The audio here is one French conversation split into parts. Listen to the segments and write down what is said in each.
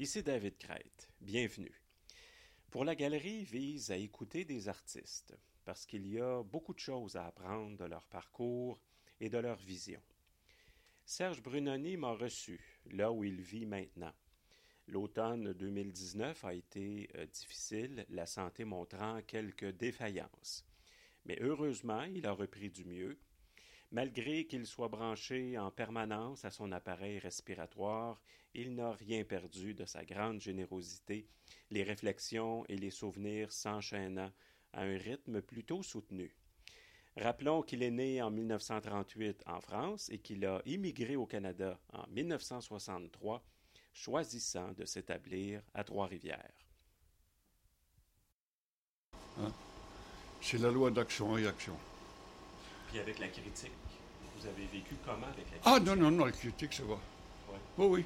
Ici David Crête. Bienvenue. Pour la galerie vise à écouter des artistes parce qu'il y a beaucoup de choses à apprendre de leur parcours et de leur vision. Serge Brunoni m'a reçu là où il vit maintenant. L'automne 2019 a été euh, difficile, la santé montrant quelques défaillances. Mais heureusement, il a repris du mieux. Malgré qu'il soit branché en permanence à son appareil respiratoire, il n'a rien perdu de sa grande générosité, les réflexions et les souvenirs s'enchaînant à un rythme plutôt soutenu. Rappelons qu'il est né en 1938 en France et qu'il a immigré au Canada en 1963 choisissant de s'établir à Trois-Rivières. Hein? C'est la loi d'action-réaction. Puis avec la critique, vous avez vécu comment avec la ah, critique? Ah non, non, non, la critique, ça va. Ouais. Oh, oui.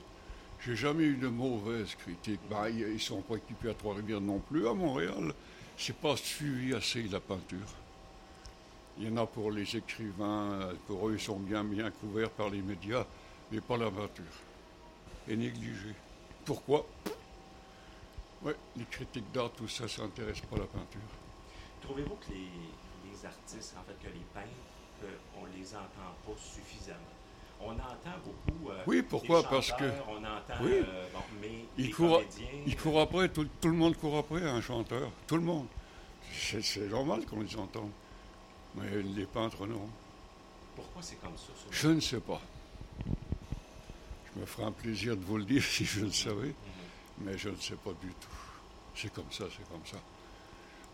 J'ai jamais eu de mauvaise critique. Ben, ils ne sont pas équipés à Trois-Rivières non plus. À Montréal, c'est pas suivi assez la peinture. Il y en a pour les écrivains, pour eux, ils sont bien, bien couverts par les médias, mais pas la peinture est négligé. Pourquoi? Oui, les critiques d'art, tout ça, ça n'intéresse pas la peinture. Trouvez-vous que les, artistes, en fait, que les peintres, on les entend pas suffisamment? On entend beaucoup. Euh, oui, pourquoi? Parce que. On entend. Oui. Euh, bon, mais il les court, comédiens, il court après, tout, tout, le monde court après un chanteur. Tout le monde. C'est normal qu'on les entende. Mais les peintres, non. Pourquoi c'est comme ça? Je ne sais pas. Je me ferai un plaisir de vous le dire si je le savais, mais je ne sais pas du tout. C'est comme ça, c'est comme ça.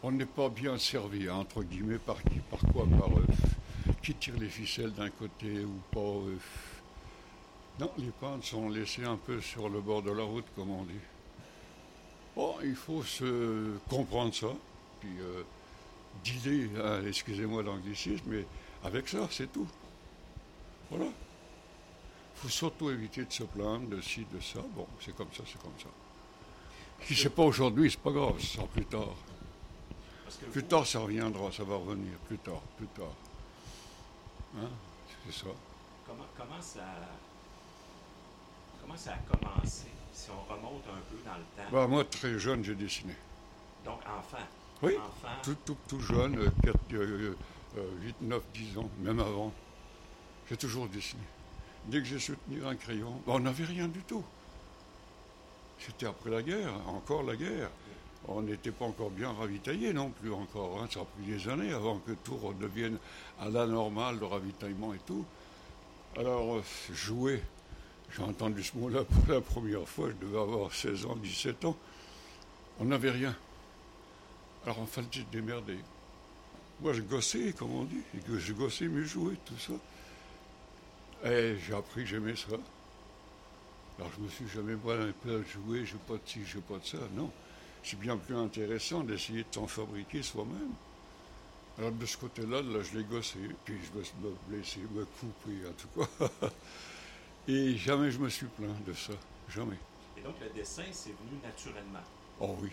On n'est pas bien servi, hein, entre guillemets, par qui, par quoi, par eux. Qui tire les ficelles d'un côté ou pas. Euh. Non, les peintres sont laissés un peu sur le bord de la route, comme on dit. Bon, il faut se comprendre ça, puis euh, dealer, hein, excusez-moi l'anglicisme, mais avec ça, c'est tout. Voilà faut surtout éviter de se plaindre de ci, de ça. Bon, c'est comme ça, c'est comme ça. Si c'est pas aujourd'hui, c'est pas grave, ce sera plus tard. plus tard, ça reviendra, ça va revenir, plus tard, plus tard. Hein? C'est ça. Comment, comment, ça. Comment ça a commencé, si on remonte un peu dans le temps? Bah, moi, très jeune, j'ai dessiné. Donc, enfant? Oui, enfant. Tout, tout, tout jeune, 8, 9, 10 ans, même avant. J'ai toujours dessiné. Dès que j'ai soutenu un crayon, ben, on n'avait rien du tout. C'était après la guerre, encore la guerre. On n'était pas encore bien ravitaillé non plus encore. Hein. Ça a pris des années avant que tout redevienne à la normale, le ravitaillement et tout. Alors, euh, jouer, j'ai entendu ce mot-là pour la première fois, je devais avoir 16 ans, 17 ans. On n'avait rien. Alors on fallait se démerder. Moi, je gossais, comme on dit. Je gossais mes jouets, tout ça. Et j'ai appris que j'aimais ça. Alors je me suis jamais un peu à jouer, je pas de ci, je pas de ça. Non. C'est bien plus intéressant d'essayer de s'en fabriquer soi-même. Alors de ce côté-là, là, je l'ai gossé, puis je me suis blessé, me couper, en tout cas. Et jamais je me suis plaint de ça. Jamais. Et donc le dessin, c'est venu naturellement? Oh oui.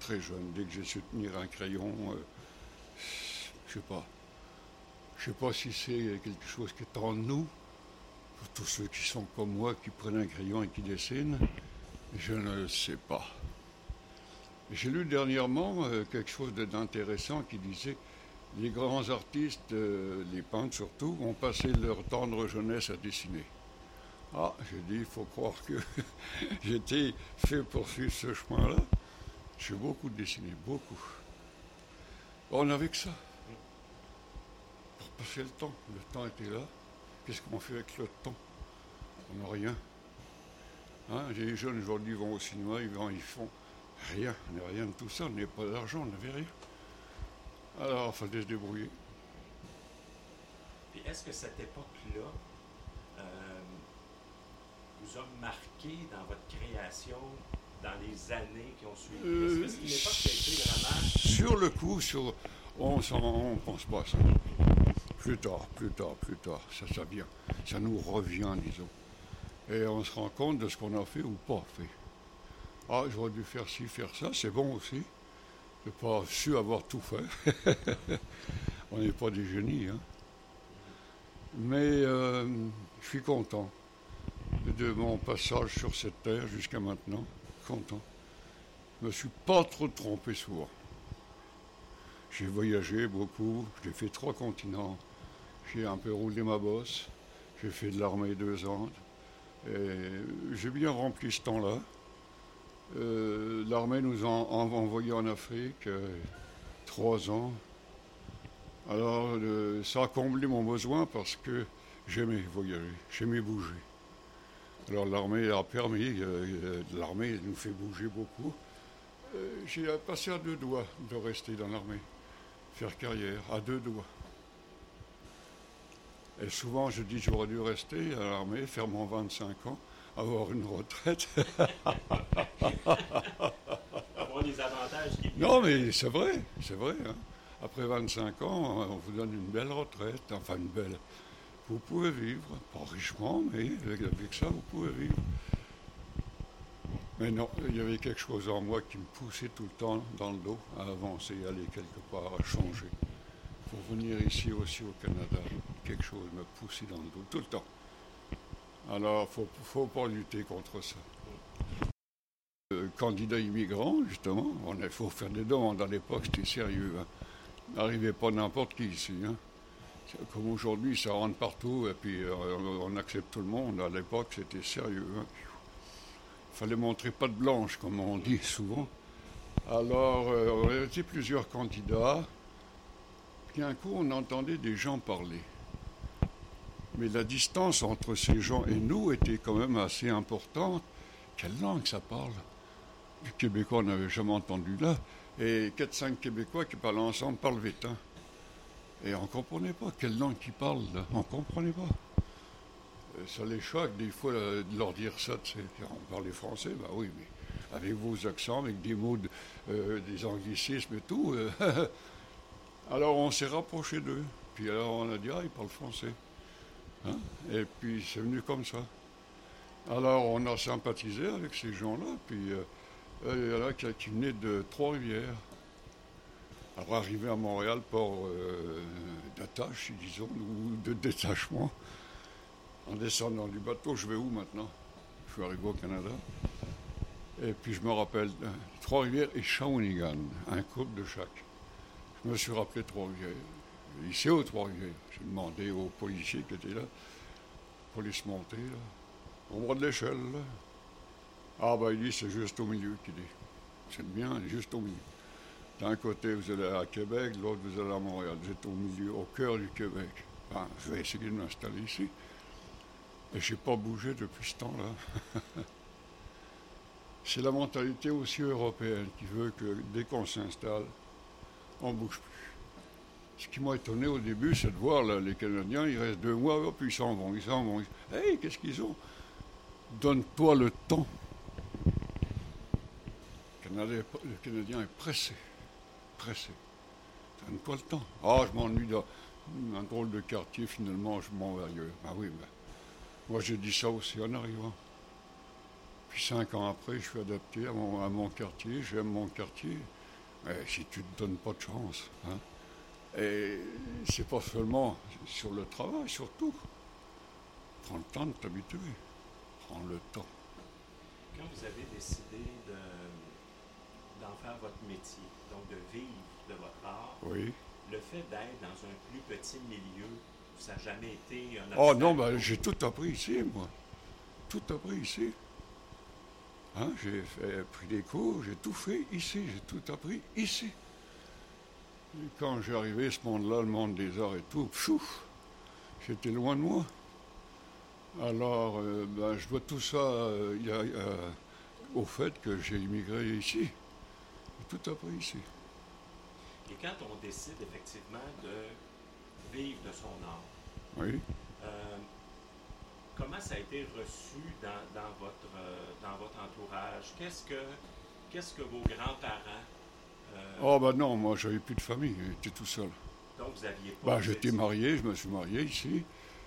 Très jeune. Dès que j'ai su tenir un crayon, euh, je sais pas. Je sais pas si c'est quelque chose qui est en nous, pour tous ceux qui sont comme moi, qui prennent un crayon et qui dessinent, je ne sais pas. J'ai lu dernièrement euh, quelque chose d'intéressant qui disait les grands artistes, euh, les peintres surtout, ont passé leur tendre jeunesse à dessiner. Ah, j'ai dit, il faut croire que j'étais fait pour suivre ce chemin-là. J'ai beaucoup dessiné, beaucoup. On n'avait que ça. Pour passer le temps. Le temps était là. Qu'est-ce qu'on fait avec le temps? On n'a rien. Hein, les jeunes aujourd'hui vont au cinéma, ils, vont, ils font rien. On n'a rien de tout ça, on n'a pas d'argent, on n'avait rien. Alors il fallait se débrouiller. Et est-ce que cette époque-là euh, vous a marqué dans votre création dans les années qui ont suivi? Euh, est-ce que c'est une époque qui a été vraiment... Sur le coup, sur, on ne pense pas à ça. Plus tard, plus tard, plus tard, ça, ça vient. Ça nous revient, disons. Et on se rend compte de ce qu'on a fait ou pas fait. Ah, j'aurais dû faire ci, faire ça, c'est bon aussi. Je n'ai pas su avoir tout fait. on n'est pas des génies, hein. Mais euh, je suis content de mon passage sur cette terre jusqu'à maintenant. Content. Je me suis pas trop trompé souvent. J'ai voyagé beaucoup, j'ai fait trois continents, j'ai un peu roulé ma bosse, j'ai fait de l'armée deux ans, et j'ai bien rempli ce temps-là. Euh, l'armée nous a envoyé en Afrique euh, trois ans. Alors euh, ça a comblé mon besoin parce que j'aimais voyager, j'aimais bouger. Alors l'armée a permis, l'armée nous fait bouger beaucoup. J'ai passé à deux doigts de rester dans l'armée, faire carrière, à deux doigts. Et souvent, je dis j'aurais dû rester à l'armée, faire mon 25 ans, avoir une retraite. avoir les avantages qui Non, mais c'est vrai, c'est vrai. Hein. Après 25 ans, on vous donne une belle retraite, enfin une belle. Vous pouvez vivre, pas richement, mais avec ça, vous pouvez vivre. Mais non, il y avait quelque chose en moi qui me poussait tout le temps dans le dos à avancer, à aller quelque part, à changer. Pour venir ici aussi au Canada, quelque chose me poussait dans le dos tout le temps. Alors, il ne faut pas lutter contre ça. Euh, candidat immigrant, justement, il faut faire des demandes. À l'époque, c'était sérieux. Hein. N'arrivait pas n'importe qui ici. Hein. Comme aujourd'hui, ça rentre partout et puis euh, on accepte tout le monde. À l'époque, c'était sérieux. Hein. Il fallait montrer pas de blanche, comme on dit souvent. Alors, euh, on était plusieurs candidats. Puis un coup, on entendait des gens parler. Mais la distance entre ces gens et nous était quand même assez importante. Quelle langue ça parle? Du québécois, on n'avait jamais entendu là. Et 4-5 Québécois qui parlent ensemble parlent vite. Hein. Et on ne comprenait pas quelle langue ils parlent là. On ne comprenait pas. Euh, ça les choque des fois euh, de leur dire ça. On parlait français, bah oui, mais avec vos accents, avec des mots, euh, des anglicismes et tout. alors on s'est rapproché d'eux. Puis alors on a dit, ah, ils parlent français. Hein? Et puis c'est venu comme ça. Alors on a sympathisé avec ces gens-là, puis euh, il y en a qui, venaient de Trois-Rivières. Alors arrivé à Montréal, port euh, d'attache, disons, ou de détachement, en descendant du bateau, je vais où maintenant? Je suis arrivé au Canada. Et puis je me rappelle euh, Trois-Rivières et Shawinigan, un couple de chaque. Je me suis rappelé Trois-Rivières. Ici, au Trois-Rivières? J'ai demandé aux policiers qui étaient là, police montée, là, au bord de l'échelle. Ah, ben, il dit, c'est juste au milieu qu'il dit. C'est bien, juste au milieu. D'un côté, vous allez à Québec, l'autre, vous allez à Montréal. Vous êtes au milieu, au cœur du Québec. Ben, je vais essayer de m'installer ici. Et je n'ai pas bougé depuis ce temps-là. c'est la mentalité aussi européenne qui veut que dès qu'on s'installe, on ne bouge plus. Ce qui m'a étonné au début, c'est de voir les Canadiens, ils restent deux mois, puis ils s'en vont, ils s'en vont. Hé, qu'est-ce qu'ils ont? Donne-toi le temps. Le Canadien est pressé, pressé. Donne-toi le temps. Ah, je m'ennuie dans un drôle de quartier, finalement, je m'en vais. Ah oui, mais moi j'ai dit ça aussi en arrivant. Puis cinq ans après, je suis adapté à mon, quartier, j'aime mon quartier. Si tu ne te donnes pas de chance, hein, et c'est pas seulement sur le travail, surtout. Prends le temps de t'habituer. Prends le temps. Quand vous avez décidé d'en faire votre métier, donc de vivre de votre art, oui. le fait d'être dans un plus petit milieu, ça n'a jamais été un Oh non, ben, j'ai tout appris ici, moi. Tout appris ici. Hein, j'ai pris des cours, j'ai tout fait ici, j'ai tout appris ici quand j'ai arrivé, ce monde-là, le monde des arts et tout, j'étais loin de moi. Alors, euh, ben, je vois tout ça euh, euh, au fait que j'ai immigré ici. Tout appris ici. Et quand on décide effectivement de vivre de son art, oui. comment ça a été reçu dans, votre, dans votre entourage? Qu'est-ce que, qu'est-ce que vos grands-parents Oh, bah non, moi, j'avais plus de famille, j'étais tout seul. Donc, vous aviez pas. Bah, j'étais marié, je me suis marié ici,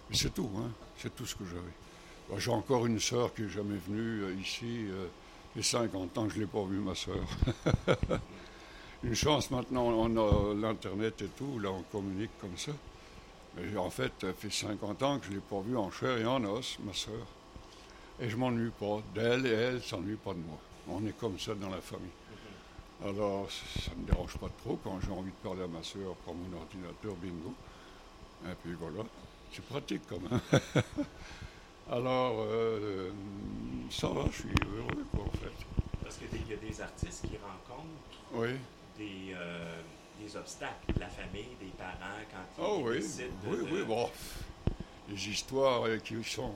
mais c'est tout, hein, c'est tout ce que j'avais. Bah, j'ai encore une sœur qui n'est jamais venue euh, ici. Euh, j'ai 50 ans, je ne l'ai pas vue, ma sœur. une chance, maintenant, on a l'Internet et tout, là, on communique comme ça. Mais en fait, ça fait 50 ans que je ne l'ai pas vue en chair et en os, ma sœur. Et je m'ennuie pas d'elle et elle s'ennuie pas de moi. On est comme ça dans la famille. Alors, ça ne me dérange pas trop quand j'ai envie de parler à ma soeur, prendre mon ordinateur, bingo. Et puis voilà, c'est pratique quand même. Alors, euh, ça va, je suis heureux quoi, en fait. Parce qu'il y a des artistes qui rencontrent Oui. des, euh, des obstacles, la famille, des parents, quand ils Oh oui, décident oui, de- oui, bon. Les histoires euh, qui sont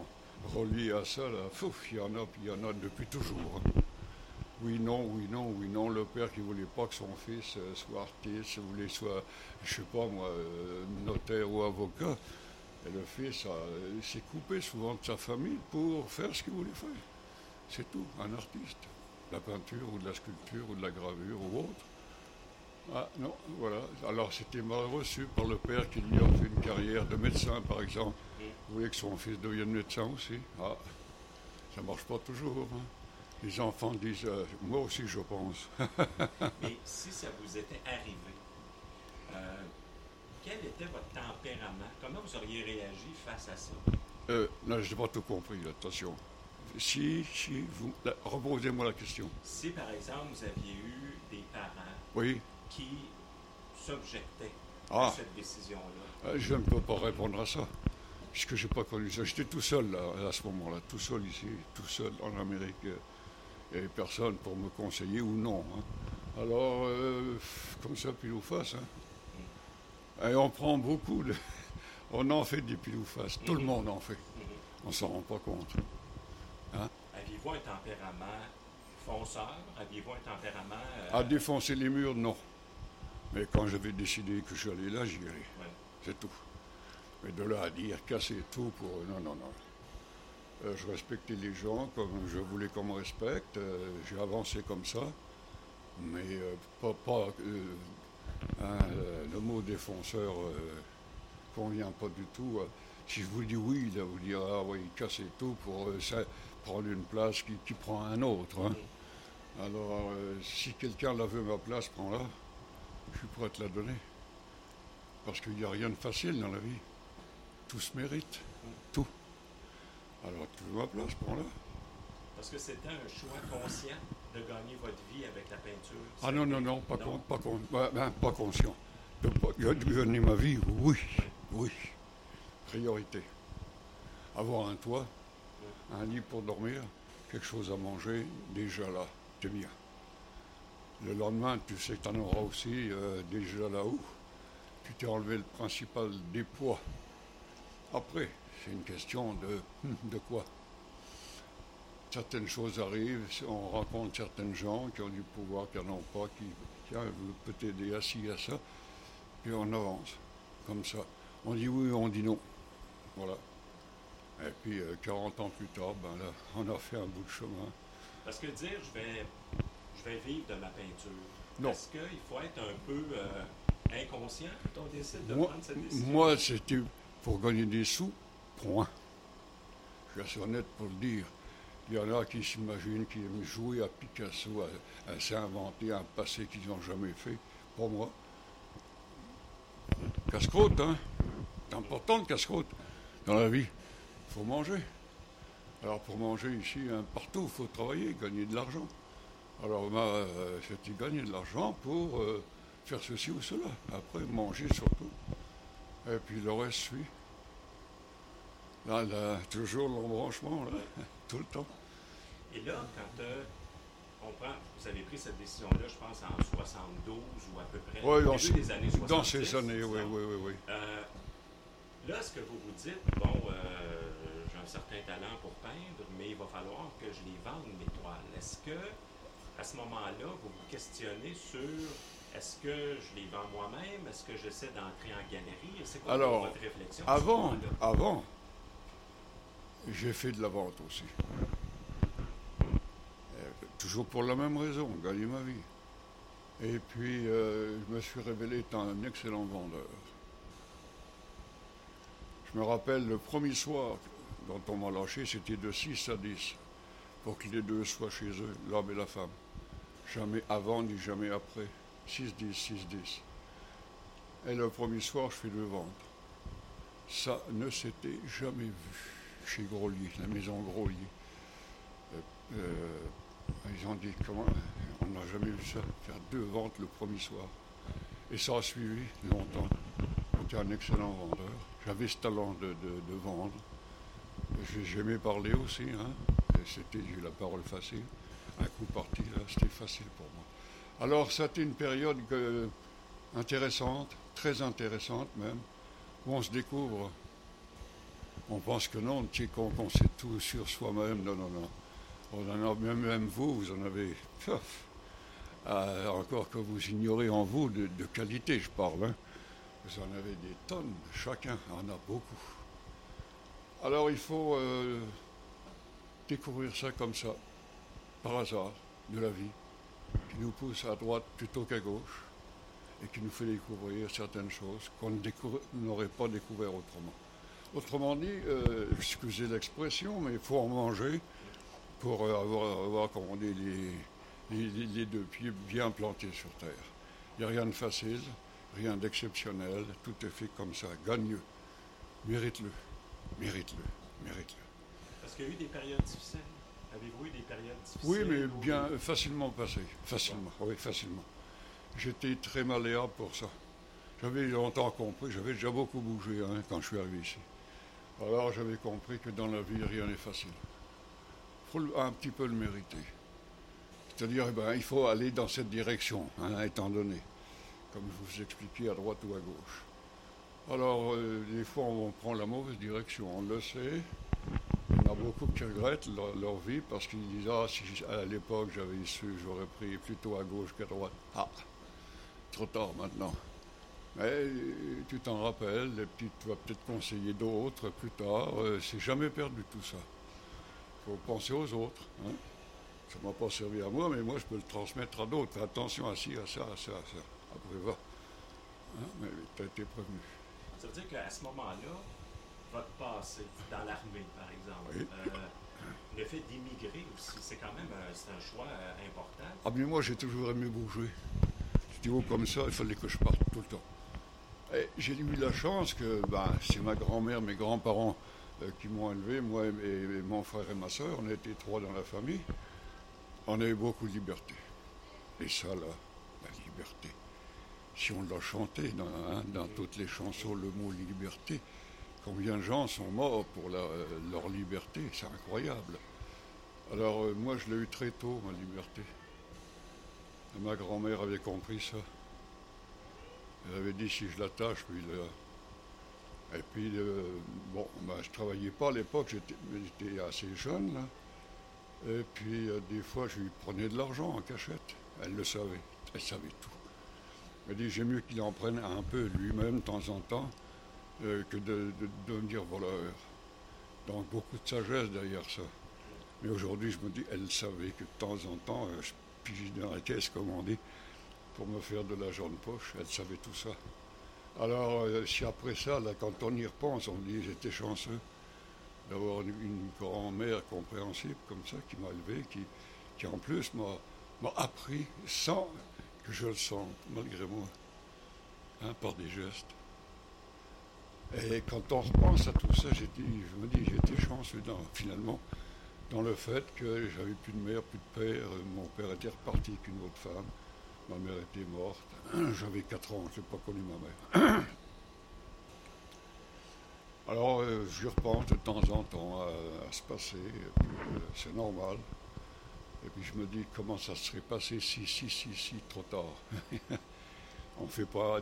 reliées à ça, là, il y en a, puis il y en a depuis toujours. hein. Oui, non, oui, non, oui, non. Le père qui voulait pas que son fils euh, soit artiste, voulait soit, je sais pas moi, euh, notaire ou avocat. Et le fils euh, s'est coupé souvent de sa famille pour faire ce qu'il voulait faire. C'est tout, un artiste. La peinture ou de la sculpture ou de la gravure ou autre. Ah non, voilà. Alors c'était mal reçu par le père qui lui a fait une carrière de médecin, par exemple. Vous voulez que son fils devienne médecin aussi Ah, ça marche pas toujours. hein. Les enfants disent, euh, moi aussi je pense. Mais si ça vous était arrivé, euh, quel était votre tempérament? Comment vous auriez réagi face à ça? Euh, là, je n'ai pas tout compris, là, attention. Si, si, vous, reposez-moi la question. Si, par exemple, vous aviez eu des parents Oui, qui s'objectaient Ah. à cette décision-là, euh, je ne peux pas répondre à ça, puisque je n'ai pas connu ça. J'étais tout seul là, à ce moment-là, tout seul ici, tout seul en Amérique. Il n'y avait personne pour me conseiller ou non. hein. Alors, euh, comme ça, pile ou face. hein. Et on prend beaucoup de... On en fait des pile ou face. Tout le monde en fait. On s'en rend pas compte. aviez-vous un tempérament fonceur? Aviez-vous un tempérament... euh, À défoncer les murs, non. Mais quand j'avais décidé que j'allais là, j'y allais. ouais. C'est tout. Mais de là à dire casser tout pour. Non, non, non. Euh, je respectais les gens comme je voulais qu'on me respecte. euh, J'ai avancé comme ça. Mais euh, pas. pas hein, le mot défenseur convient pas du tout. Si je vous dis oui, là, vous direz ah oui, casser tout pour prendre une place qui, prend un autre. hein. Alors, si quelqu'un la veut ma place, prends-la. Je suis prêt à te la donner. Parce qu'il n'y a rien de facile dans la vie. Tout se mérite. Tout. Alors, tu veux ma place, prends-la. Parce que c'était un choix conscient de gagner votre vie avec la peinture. Ah non, non, non, pas, Non? con- pas, con- ben, ben, pas conscient. De pas- de gagner ma vie, oui, oui. Priorité. Avoir un toit, un lit pour dormir, quelque chose à manger, déjà là, c'est bien. Le lendemain, tu sais que tu en auras aussi euh, déjà là-haut. Tu t'es enlevé le principal des poids. Après, c'est une question de, de quoi? Certaines choses arrivent, on rencontre certaines gens qui ont du pouvoir, qui n'en ont pas, qui, tiens, vous peut t'aider à ci, à ça, puis on avance, comme ça. On dit oui, on dit non. Voilà. Et puis, euh, 40 ans plus tard, ben là, on a fait un bout de chemin. Parce que dire je vais, je vais vivre de ma peinture, Non. est-ce qu'il faut être un peu euh, inconscient quand on décide de Moi, prendre cette décision? moi, c'était pour gagner des sous, Je suis honnête pour le dire. Il y en a qui s'imaginent qu'ils aiment jouer à Picasso, à, à s'inventer un passé qu'ils n'ont jamais fait. Pour moi, casse-croûte, hein C'est important le casse-croûte dans la vie. Il faut manger. Alors pour manger ici, hein, partout, il faut travailler, gagner de l'argent. Alors moi, euh, c'était gagner de l'argent pour euh, faire ceci ou cela. Après, manger surtout. Et puis le reste suit. Là, là, toujours l'embranchement, là, tout le temps. Et là, quand euh, on prend, vous avez pris cette décision-là, je pense, en 72 ou à peu près, au dans, début ces- des années 70. dans ces années, oui, oui, oui, oui. Euh, là, ce que vous vous dites, bon, euh, j'ai un certain talent pour peindre, mais il va falloir que je les vende, mes toiles. Est-ce que, à ce moment-là, vous vous questionnez sur est-ce que je les vends moi-même? Est-ce que j'essaie d'entrer en galerie? C'est quoi Alors, votre réflexion? Avant, avant, j'ai fait de la vente aussi. Euh, toujours pour la même raison, gagner ma vie. Et puis, euh, je me suis révélé être un excellent vendeur. Je me rappelle le premier soir dont on m'a lâché, c'était de 6 à 10, pour que les deux soient chez eux, l'homme et la femme. Jamais avant ni jamais après. 6-10, 6-10. Et le premier soir, je fais deux ventes. Ça ne s'était jamais vu chez Grolier, la maison Grolier. Euh, ils ont dit comment on n'a jamais vu ça, faire deux ventes le premier soir. Et ça a suivi longtemps. J'étais un excellent vendeur. J'avais ce talent de, vendre. J'aimais parler aussi. Hein. C'était, la parole facile. Un coup parti, c'était facile pour moi. Alors, c'était une période intéressante, très intéressante même, où on se découvre. On pense que non, qu'on sait tout sur soi-même. Non, non, non. On en a, même, vous, vous en avez. Euh, encore que vous ignorez en vous de, qualité, je parle. Hein. Vous en avez des tonnes, chacun en a beaucoup. Alors il faut euh, découvrir ça comme ça, par hasard, de la vie, qui nous pousse à droite plutôt qu'à gauche, et qui nous fait découvrir certaines choses qu'on n'aurait pas découvert autrement. Autrement dit, euh, excusez l'expression, mais il faut en manger pour avoir, avoir comme on dit, les, deux pieds bien plantés sur terre. Il n'y a rien de facile, rien d'exceptionnel, tout est fait comme ça. Gagne-le, mérite-le, mérite-le, mérite-le. Parce qu'il y a eu des périodes difficiles. Avez-vous eu des périodes difficiles? Oui, mais bien facilement passées. Facilement, oui, facilement. J'étais très malléable pour ça. J'avais longtemps compris, j'avais déjà beaucoup bougé hein, quand je suis arrivé ici. Alors j'avais compris que dans la vie, rien n'est facile. Il faut un petit peu le mériter. C'est-à-dire, eh ben, il faut aller dans cette direction, hein, étant donné, comme je vous expliquais, à droite ou à gauche. Alors, euh, des fois, on prend la mauvaise direction, on le sait. Il y en a beaucoup qui regrettent leur, vie parce qu'ils disent Ah, si à l'époque j'avais su, j'aurais pris plutôt à gauche qu'à droite. Ah, trop tard maintenant. Mais tu t'en rappelles, et tu vas peut-être conseiller d'autres plus tard. Euh, c'est jamais perdu tout ça. Il faut penser aux autres. Hein. Ça ne m'a pas servi à moi, mais moi je peux le transmettre à d'autres. Attention à ci, à ça, à ça, à ça. Après, va. Hein? Mais tu as été prévenu. Ça veut dire qu'à ce moment-là, votre passé dans l'armée, par exemple, euh, le fait d'immigrer aussi, c'est quand même un, un choix euh, important. Ah, mais moi j'ai toujours aimé bouger. Je dis, comme ça, il fallait que je parte tout le temps. J'ai eu la chance que ben, c'est ma grand-mère, mes grands-parents euh, qui m'ont élevé, moi et, mon frère et ma soeur, on était trois dans la famille. On a eu beaucoup de liberté. Et ça, là, la liberté. Si on l'a chanté dans, hein, dans, toutes les chansons, le mot liberté, combien de gens sont morts pour euh, leur liberté, c'est incroyable. Alors euh, moi, je l'ai eu très tôt, ma liberté. ma grand-mère avait compris ça. Elle avait dit si je l'attache, lui, là. Et puis, euh, bon, ben, je travaillais pas à l'époque, j'étais assez jeune, là. Et puis, euh, des fois, je lui prenais de l'argent en cachette. Elle le savait, elle savait tout. Elle dit j'ai mieux qu'il en prenne un peu lui-même de temps en temps euh, que de, devenir voleur. Donc, beaucoup de sagesse derrière ça. Mais aujourd'hui, je me dis, elle savait que de temps en temps, je pige dans la caisse, comme on dit, pour me faire de l'argent de poche. Elle savait tout ça. Alors, euh, si après ça, quand on y repense, on dit j'étais chanceux d'avoir une, grand-mère compréhensible comme ça, qui m'a élevé, qui, qui en plus m'a appris sans que je le sente, malgré moi, hein, par des gestes. Et quand on repense à tout ça, je me dis, j'étais chanceux finalement dans le fait que j'avais plus de mère, plus de père, mon père était reparti avec une autre femme. Ma mère était morte. J'avais 4 ans, je n'ai pas connu ma mère. Alors, euh, je repense de temps en temps à, se passer, euh, c'est normal. Et puis je me dis comment ça serait passé si, si, si, si, trop tard? on fait pas,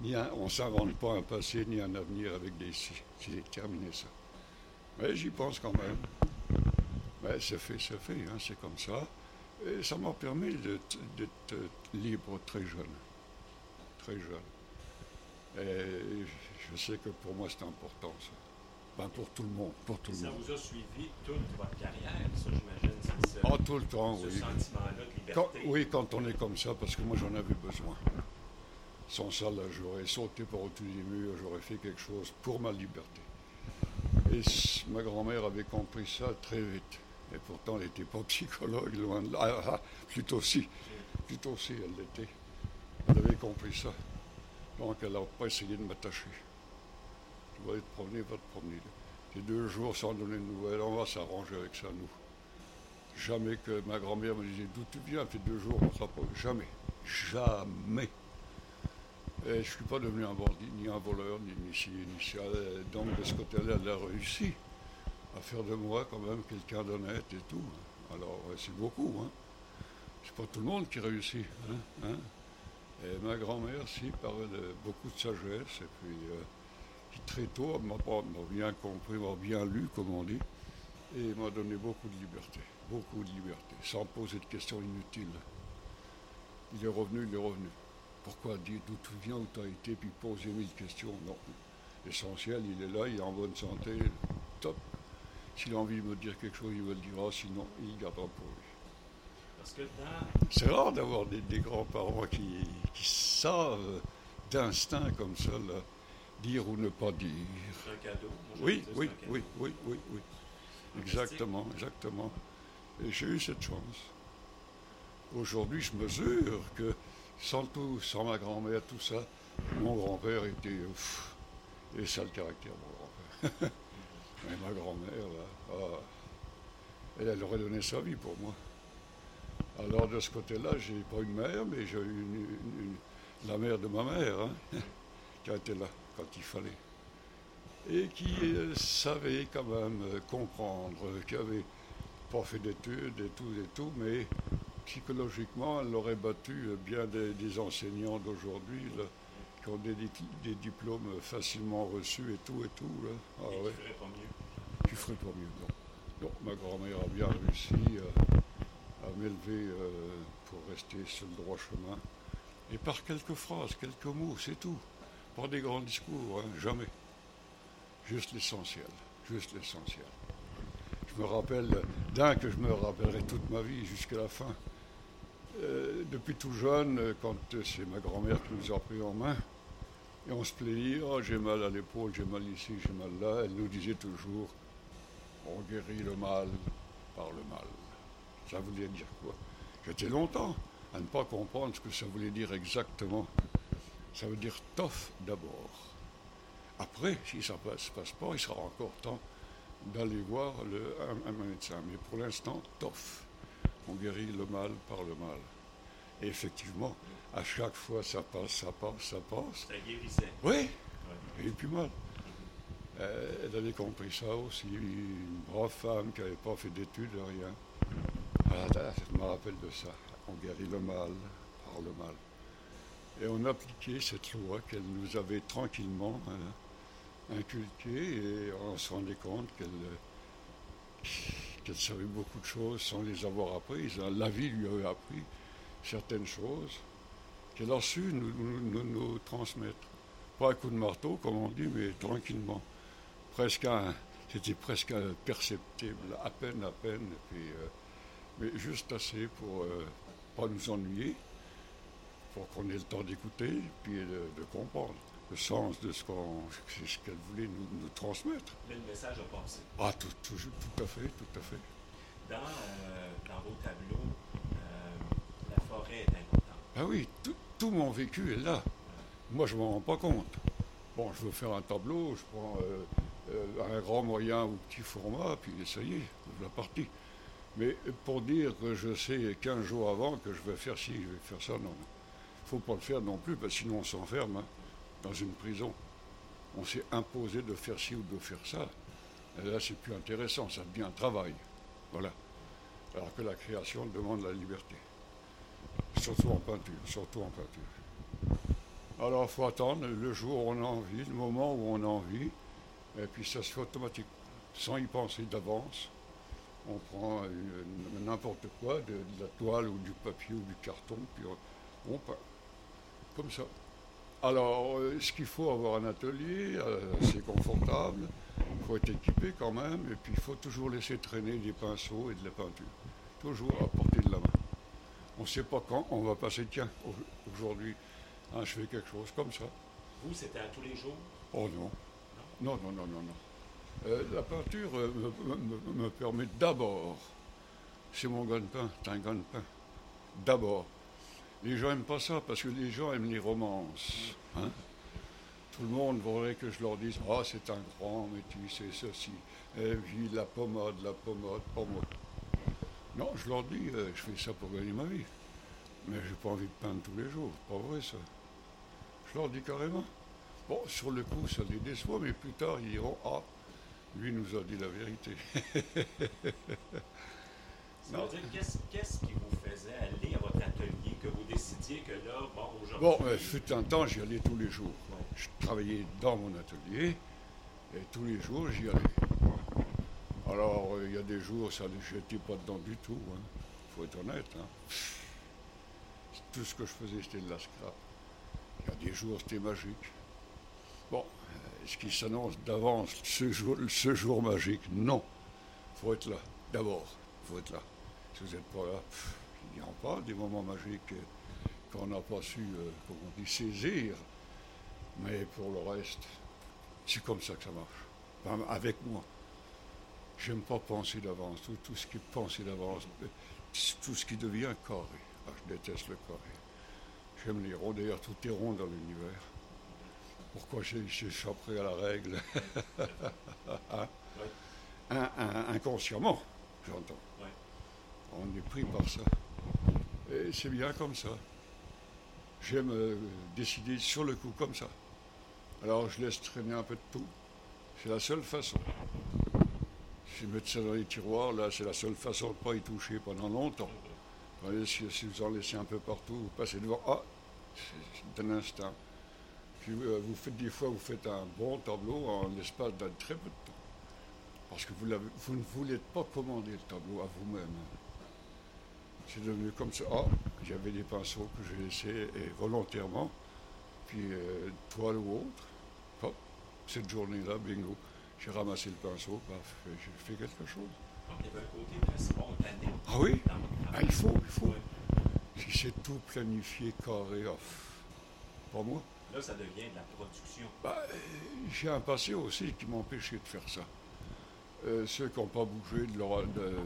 ni on s'invente pas un passé ni un avenir avec des si. C'est terminé ça. Mais j'y pense quand même. Mais c'est fait, c'est fait, hein, c'est comme ça. Et ça m'a permis d'être libre très jeune. Très jeune. Et je sais que pour moi, c'est important, ça. Ben, pour tout le monde, pour tout le ça monde. vous a suivi toute votre carrière, ça, j'imagine, ce, ah, tout le temps, ce oui. sentiment-là de liberté? Quand, oui, quand on est comme ça, parce que moi, j'en avais besoin. Sans ça, là, j'aurais sauté par au-dessus des murs, j'aurais fait quelque chose pour ma liberté. Et ma grand-mère avait compris ça très vite. Et pourtant, elle n'était pas psychologue, loin de là. Ah, ah, plutôt si. Plutôt si, elle l'était. Elle avait compris ça. Donc, elle n'a pas essayé de m'attacher. Tu vas te promener, va te promener. C'est deux jours sans donner de nouvelles, on va s'arranger avec ça, nous. Jamais que ma grand-mère me disait d'où tu viens, fait deux jours, on sera pas. Jamais. Jamais. Et je ne suis pas devenu un bandit, ni un voleur, ni ni ni ça. Donc de ce côté-là, elle a réussi à faire de moi quand même quelqu'un d'honnête et tout. Alors c'est beaucoup, hein. C'est pas tout le monde qui réussit. Hein, hein. Et ma grand-mère, si, parlait de beaucoup de sagesse, et puis euh, très tôt m'a bien compris, m'a bien lu, comme on dit, et m'a donné beaucoup de liberté, beaucoup de liberté, sans poser de questions inutiles. Il est revenu, il est revenu. Pourquoi dire d'où tu viens, où tu as été, puis poser mille questions Non. L'essentiel, il est là, il est en bonne santé, top. S'il a envie de me dire quelque chose, il me le dira, sinon, il gardera pour lui. C'est rare d'avoir des, grands-parents qui, savent d'instinct comme ça, dire ou ne pas dire. C'est un cadeau. oui, oui, oui, oui, oui, oui. Exactement, exactement. Et j'ai eu cette chance. Aujourd'hui, je mesure que sans tout, sans ma grand-mère, tout ça, mon grand-père était. Ouf, et ça le caractère, mon grand-père. Ma grand-mère, là, ah, elle, aurait donné sa vie pour moi. Alors de ce côté-là, j'ai pas une mère, mais j'ai eu la mère de ma mère, hein, qui a été là quand il fallait. Et qui euh, savait quand même euh, comprendre, qui avait pas fait d'études et tout et tout, mais psychologiquement, elle aurait battu bien des, enseignants d'aujourd'hui qui ont des, des, diplômes facilement reçus et tout et tout. Là. Ah, et ouais. Tu ferais pas mieux Tu ferais pas mieux, non. non ma grand-mère a bien réussi. Euh, à m'élever euh, pour rester sur le droit chemin. Et par quelques phrases, quelques mots, c'est tout. Pas des grands discours, hein, jamais. Juste l'essentiel, juste l'essentiel. Je me rappelle d'un que je me rappellerai toute ma vie jusqu'à la fin. Euh, depuis tout jeune, quand c'est ma grand-mère qui nous a pris en main, et on se plaignait, oh, j'ai mal à l'épaule, j'ai mal ici, j'ai mal là, elle nous disait toujours, on guérit le mal par le mal. Ça voulait dire quoi? J'étais longtemps à ne pas comprendre ce que ça voulait dire exactement. Ça veut dire tof d'abord. Après, si ça ne se passe pas, il sera encore temps d'aller voir un, médecin. Mais pour l'instant, tof. On guérit le mal par le mal. Et effectivement, à chaque fois, ça passe, ça passe, ça passe. Ça guérissait. Oui, et puis mal. Euh, elle avait compris ça aussi, une brave femme qui n'avait pas fait d'études, rien. Ah, je me rappelle de ça. On guérit le mal par le mal. Et on appliquait cette loi qu'elle nous avait tranquillement hein, inculquée et on se rendait compte qu'elle savait beaucoup de choses sans les avoir apprises. La vie lui avait appris certaines choses qu'elle a su nous, nous, transmettre. Pas un coup de marteau, comme on dit, mais tranquillement. Presque c'était presque perceptible, à peine, à peine. Et puis, euh, mais juste assez pour ne euh, pas nous ennuyer, pour qu'on ait le temps d'écouter, puis de, comprendre le sens de ce qu'elle voulait nous, transmettre. le message a passé. Ah, tout, tout, tout, à fait, tout à fait. Dans, euh, dans vos tableaux, la forêt est importante. Ah oui, tout, tout mon vécu est là. Moi, je ne m'en rends pas compte. Bon, je veux faire un tableau, je prends un grand, moyen ou petit format, puis ça y est, la partie. Mais pour dire que je sais 15 jours avant que je vais faire ci, je vais faire ça, non. Il ne faut pas le faire non plus, parce que sinon on s'enferme hein, dans une prison. On s'est imposé de faire ci ou de faire ça. Là, c'est plus intéressant, ça devient un travail. Voilà. Alors que la création demande la liberté. Surtout en peinture, surtout en peinture. Alors, il faut attendre le jour où on a envie, le moment où on a envie, et puis ça se fait automatiquement, sans y penser d'avance on prend n'importe quoi, de, la toile ou du papier ou du carton, puis on, peint. Comme ça. Alors, euh, ce qu'il faut avoir un atelier euh, assez confortable, il faut être équipé quand même, et puis il faut toujours laisser traîner des pinceaux et de la peinture. Toujours à portée de la main. On ne sait pas quand on va passer, tiens, aujourd'hui, hein, je fais quelque chose comme ça. Vous, c'était à tous les jours? Oh non. Non, non, non, non, non. Euh, la peinture euh, me, permet d'abord, c'est mon gagne-pain, c'est un gagne-pain, d'abord. Les gens n'aiment pas ça parce que les gens aiment les romances. Hein. Tout le monde voudrait que je leur dise Ah, c'est un grand métis, c'est ceci. Et puis la pommade, la pommade, pommade. Non, je leur dis, euh, je fais ça pour gagner ma vie. Mais j'ai pas envie de peindre tous les jours. C'est pas vrai ça. Je leur dis carrément. Bon, sur le coup, ça les déçoit, mais plus tard, ils diront Ah, lui nous a dit la vérité. Qu'est-ce qui vous faisait aller à votre atelier, que vous décidiez que là, bon, aujourd'hui. Bon, euh, fut un temps, j'y allais tous les jours. Je travaillais dans mon atelier et tous les jours, j'y allais. Alors, euh, il y a des jours, ça ne j'étais pas dedans du tout. Il faut être honnête. hein. Tout ce que je faisais, c'était de la scrap. Il y a des jours, c'était magique. Bon, euh, est-ce qu'il s'annonce d'avance ce jour, magique? Non. Il faut être là, d'abord. Il faut être là. Si vous n'êtes pas là, il n'y a pas des moments magiques euh, qu'on n'a pas su, euh, comment on dit, saisir. Mais pour le reste, c'est comme ça que ça marche. Avec moi. J'aime pas penser d'avance. Tout, tout ce qui est pensé d'avance, tout ce qui devient carré. Ah, je déteste le carré. J'aime les ronds. D'ailleurs, tout est rond dans l'univers. Pourquoi j'ai- j'échapperai à la règle? Hein? Un- un- Inconsciemment, j'entends. Ouais. On est pris par ça. Et c'est bien comme ça. J'aime euh, décider sur le coup comme ça. Alors je laisse traîner un peu de tout. C'est la seule façon. Si mettre ça dans les tiroirs, là, c'est la seule façon de ne pas y toucher pendant longtemps. Si vous en laissez un peu partout, vous passez devant, ah, c'est d'un instant. Puis euh, vous faites des fois, vous faites un bon tableau en l'espace d'un très peu de temps. Parce que vous, vous ne voulez pas commander le tableau à vous-même. C'est devenu comme ça. Ah, j'avais des pinceaux que j'ai laissés volontairement. Puis euh, toile ou autre, hop, cette journée-là, bingo, j'ai ramassé le pinceau, paf, j'ai fait quelque chose. Donc, il y avait un côté très spontané Ah oui? Ah, il faut, il faut. Ouais. Si c'est tout planifié, carré, ah, pff, pas moi. Là, ça devient de la production. Bah, j'ai un passé aussi qui m'empêchait de faire ça. Euh, ceux qui n'ont pas bougé, de leur, de-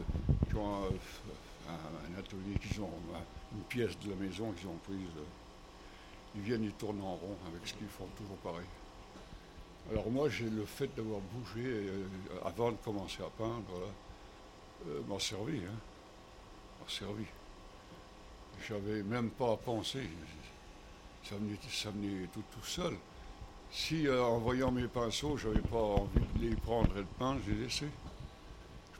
qui ont un, un- un atelier, qui ont un- une pièce de la maison qu'ils ont prise, euh, ils viennent, ils tournent en rond avec ce qu'ils font toujours pareil. Alors moi, j'ai le fait d'avoir bougé euh, avant de commencer à peindre, euh, servi, hein, servi. J'avais même pas à penser. Ça venait, ça venait tout, tout seul. Si euh, en voyant mes pinceaux, j'avais pas envie de les prendre et de peindre, je les laissais.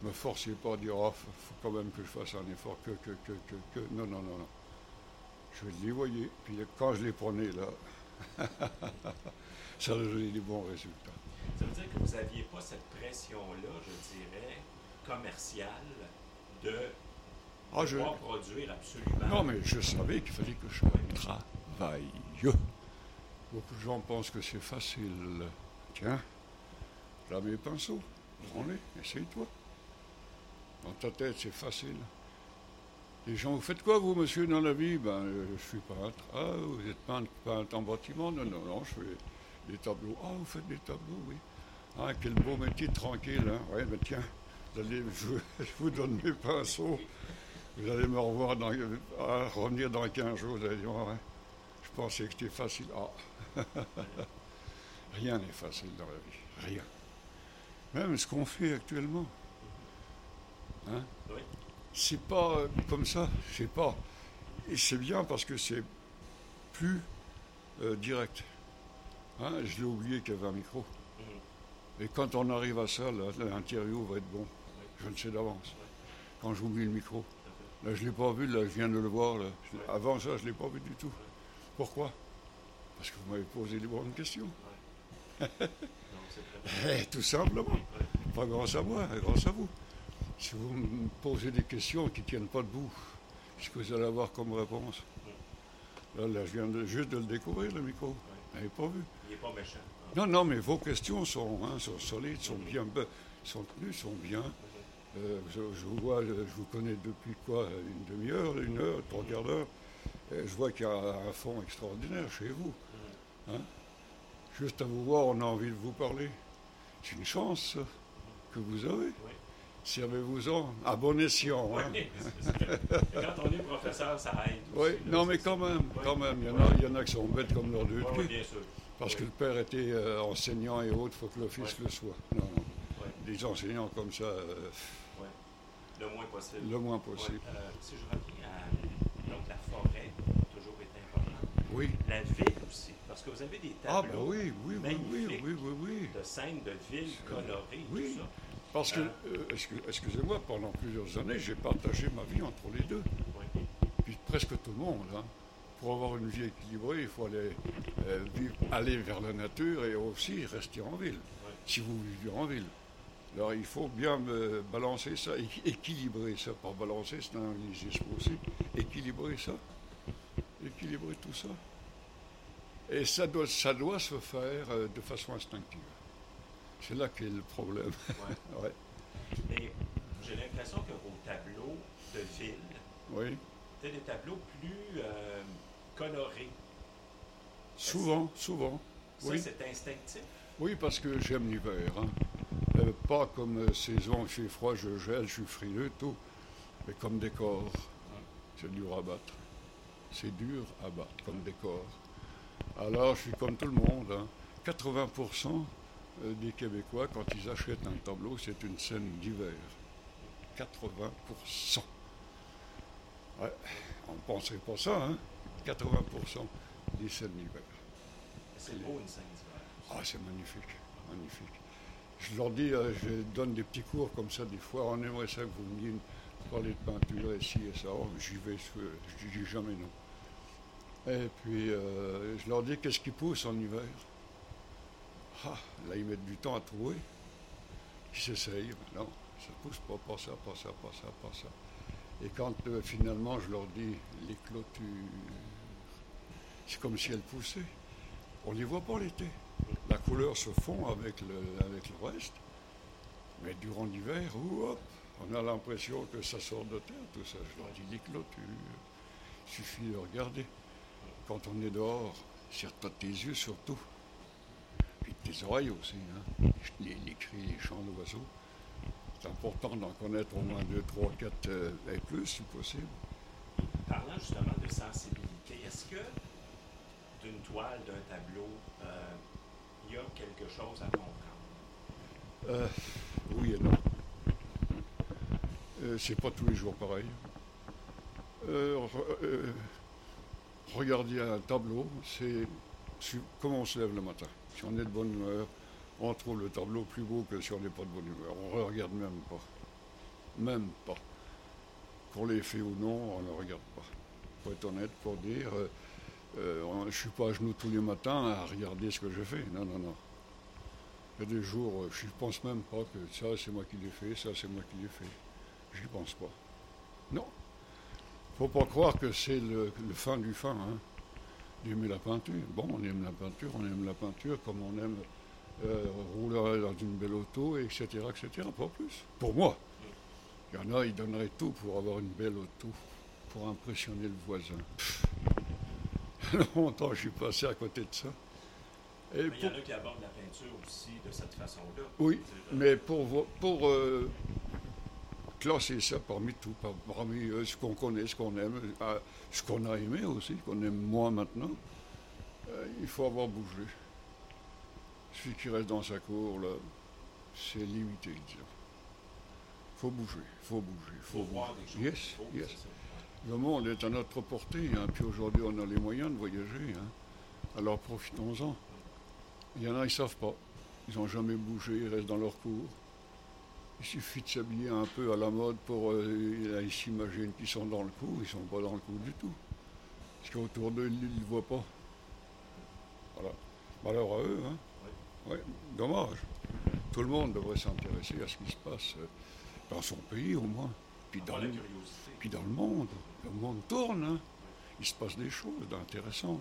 Je me forçais pas à dire, oh, faut, faut quand même que je fasse un effort, que, que, que, que, que. Non, non, non, non. Je les voyais, puis quand je les prenais là, ça donnait des bons résultats. Ça veut dire que vous n'aviez pas cette pression-là, je dirais, commerciale, de Ah, je, produire absolument. non, mais je savais qu'il fallait que je travaille. Beaucoup de gens pensent que c'est facile. Tiens, là mes pinceaux, prends-les, essaye-toi. Dans ta tête, c'est facile. Les gens, vous faites quoi, vous, monsieur, dans la vie? Ben, euh, je suis peintre. Ah, vous êtes peintre, peintre en bâtiment? Non, non, non, je fais des tableaux. Ah, vous faites des tableaux, oui. Ah, quel beau métier tranquille, hein. Oui, mais tiens, vous allez- je, vous- je vous donne mes pinceaux. Vous allez me revoir, dans, ah, revenir dans 15 jours. Vous allez dire, Ah, ouais, je pensais que c'était facile. Ah, rien n'est facile dans la vie, rien. Même ce qu'on fait actuellement. Hein Oui. c'est pas euh, comme ça, c'est pas. Et c'est bien parce que c'est plus euh, direct. Hein, je l'ai oublié qu'il y avait un micro. Mhm. Et quand on arrive à ça, là, l'interview va être bon. Je ne sais d'avance. Quand j'oublie le micro. Là, je ne l'ai pas vu, là, je viens de le voir. Là. Avant ça, je ne l'ai pas vu du tout. Pourquoi? Parce que vous m'avez posé les bonnes questions. Eh, tout simplement. Pas grâce à moi, grâce à vous. Si vous me posez des questions qui ne tiennent pas debout, qu'est-ce que vous allez avoir comme réponse? Là, là, je viens de- juste de le découvrir, le micro. Vous n'avez pas vu? Il n'est pas méchant. Non, non, mais vos questions sont, hein, sont solides, sont bien, be- sont tenues, sont bien. Euh, je, je vous vois, je, vous connais depuis quoi Une demi-heure, une heure, trois quarts d'heure. Je vois qu'il y a un fond extraordinaire chez vous. Hein Juste à vous voir, on a envie de vous parler. C'est une chance que vous avez. Oui. Servez-vous-en à bon escient. hein. Oui. Quand on est professeur, ça aide. Oui, là, non, mais quand même, quand même. Il y en a, il y en a qui sont bêtes comme leurs deux Oui, bien sûr. Parce que le père était euh, enseignant et autres, il faut que le fils le soit. Non, Des enseignants comme ça, euh, oui. Le moins possible. Le moins possible. Euh, si je reviens à donc la forêt, a toujours été importante. Oui. La ville aussi, parce que vous avez des Ah, tableaux ben oui, oui, oui, oui, magnifiques oui, oui, oui. de scènes de villes colorées, Oui. tout ça. Parce que, Euh. excu- excusez-moi, pendant plusieurs années, j'ai partagé ma vie entre les deux. Puis presque tout le monde. hein. Pour avoir une vie équilibrée, il faut aller, euh, vivre- aller vers la nature et aussi rester en ville, si vous vivez en ville. Alors il faut bien me balancer ça, équi- équilibrer ça, pas balancer, c'est un anglicisme aussi, équilibrer ça, équilibrer tout ça. Et ça doit, ça doit se faire euh, de façon instinctive. C'est là qu'est le problème. Ouais. J'ai l'impression que vos tableaux de ville, Oui, c'est des tableaux plus euh, colorés. souvent, souvent. Ça, Oui. c'est instinctif? Oui, parce que j'aime l'hiver. hein. Euh, pas comme euh, saison, il fait froid, je gèle, je suis frileux, tout. Mais comme décor, c'est dur à battre. C'est dur à battre comme décor. Alors, je suis comme tout le monde. hein. 80% euh, des Québécois, quand ils achètent un tableau, c'est une scène d'hiver. 80%. Ouais, on ne penserait pas ça, hein 80% des scènes d'hiver. C'est beau une scène d'hiver. Ah, c'est magnifique, magnifique. Je leur dis, euh, je donne des petits cours comme ça des fois. On aimerait ça que vous veniez parler de peinture ici et ça. Oh, J'y vais, je je dis jamais non. Et puis, euh, je leur dis, qu'est-ce qui pousse en hiver? Ah, là, ils mettent du temps à trouver. Ils s'essayent. Non, ça pousse pas, pas ça, pas ça, pas ça, pas ça. Et quand euh, finalement, je leur dis, les clôtures, c'est comme si elles poussaient. On les voit pas l'été. La couleur se fond avec le, avec reste. Mais durant l'hiver, hop, on a l'impression que ça sort de terre, tout ça. Je leur dis les clôtures. Il suffit de regarder. Quand on est dehors, serre-toi tes yeux surtout. Tes oreilles aussi. Hein. Les, les cris, les chants d'oiseaux. C'est important d'en connaître au moins 2, 3, 4 et plus, si possible. Parlant justement de sensibilité, est-ce que d'une toile, d'un tableau, euh, il y a quelque chose à comprendre? Euh, oui et non. Euh, c'est pas tous les jours pareil. Re- regarder un tableau, c'est comment on se lève le matin. Si on est de bonne humeur, on trouve le tableau plus beau que si on n'est pas de bonne humeur. On ne regarde même pas. Même pas. Qu'on l'ait fait ou non, on ne regarde pas. Pour être honnête, pour dire, euh, euh, je ne suis pas à genoux tous les matins à regarder ce que je fais. Non, non, non. Il y a des jours, euh, je ne pense même pas que ça, c'est moi qui l'ai fait, ça, c'est moi qui l'ai fait. Je n'y pense pas. Non. faut pas croire que c'est le, le fin du fin, hein, d'aimer la peinture. Bon, on aime la peinture, on aime la peinture comme on aime euh, rouler dans une belle auto, etc., etc., pas plus. Pour moi. Il y en a, ils donneraient tout pour avoir une belle auto, pour impressionner le voisin. Pff. Longtemps, je suis passé à côté de ça. Et Mais il y en a qui abordent la peinture aussi de cette façon-là. Oui, mais pour, pour euh, classer ça parmi tout, par- parmi euh, ce qu'on connaît, ce qu'on aime, euh, ce qu'on a aimé aussi, qu'on aime moins maintenant, euh, il faut avoir bougé. Celui qui reste dans sa cour, là, c'est limité, disons. Il faut bouger, il faut bouger, il faut faut voir bouger. des choses. Yes, yes. Le monde est à notre portée, hein, puis aujourd'hui on a les moyens de voyager. hein. Alors profitons-en. Il y en a, ils ne savent pas. Ils n'ont jamais bougé, ils restent dans leur cours. Il suffit de s'habiller un peu à la mode pour. euh, ils s'imaginent qu'ils sont dans le coup, ils ne sont pas dans le coup du tout. Parce qu'autour d'eux, ils ne le voient pas. Voilà. Malheur à eux, hein. Oui, dommage. Tout le monde devrait s'intéresser à ce qui se passe euh, dans son pays au moins. Puis dans, le, puis dans le monde. Le monde tourne, hein. Il se passe des choses intéressantes.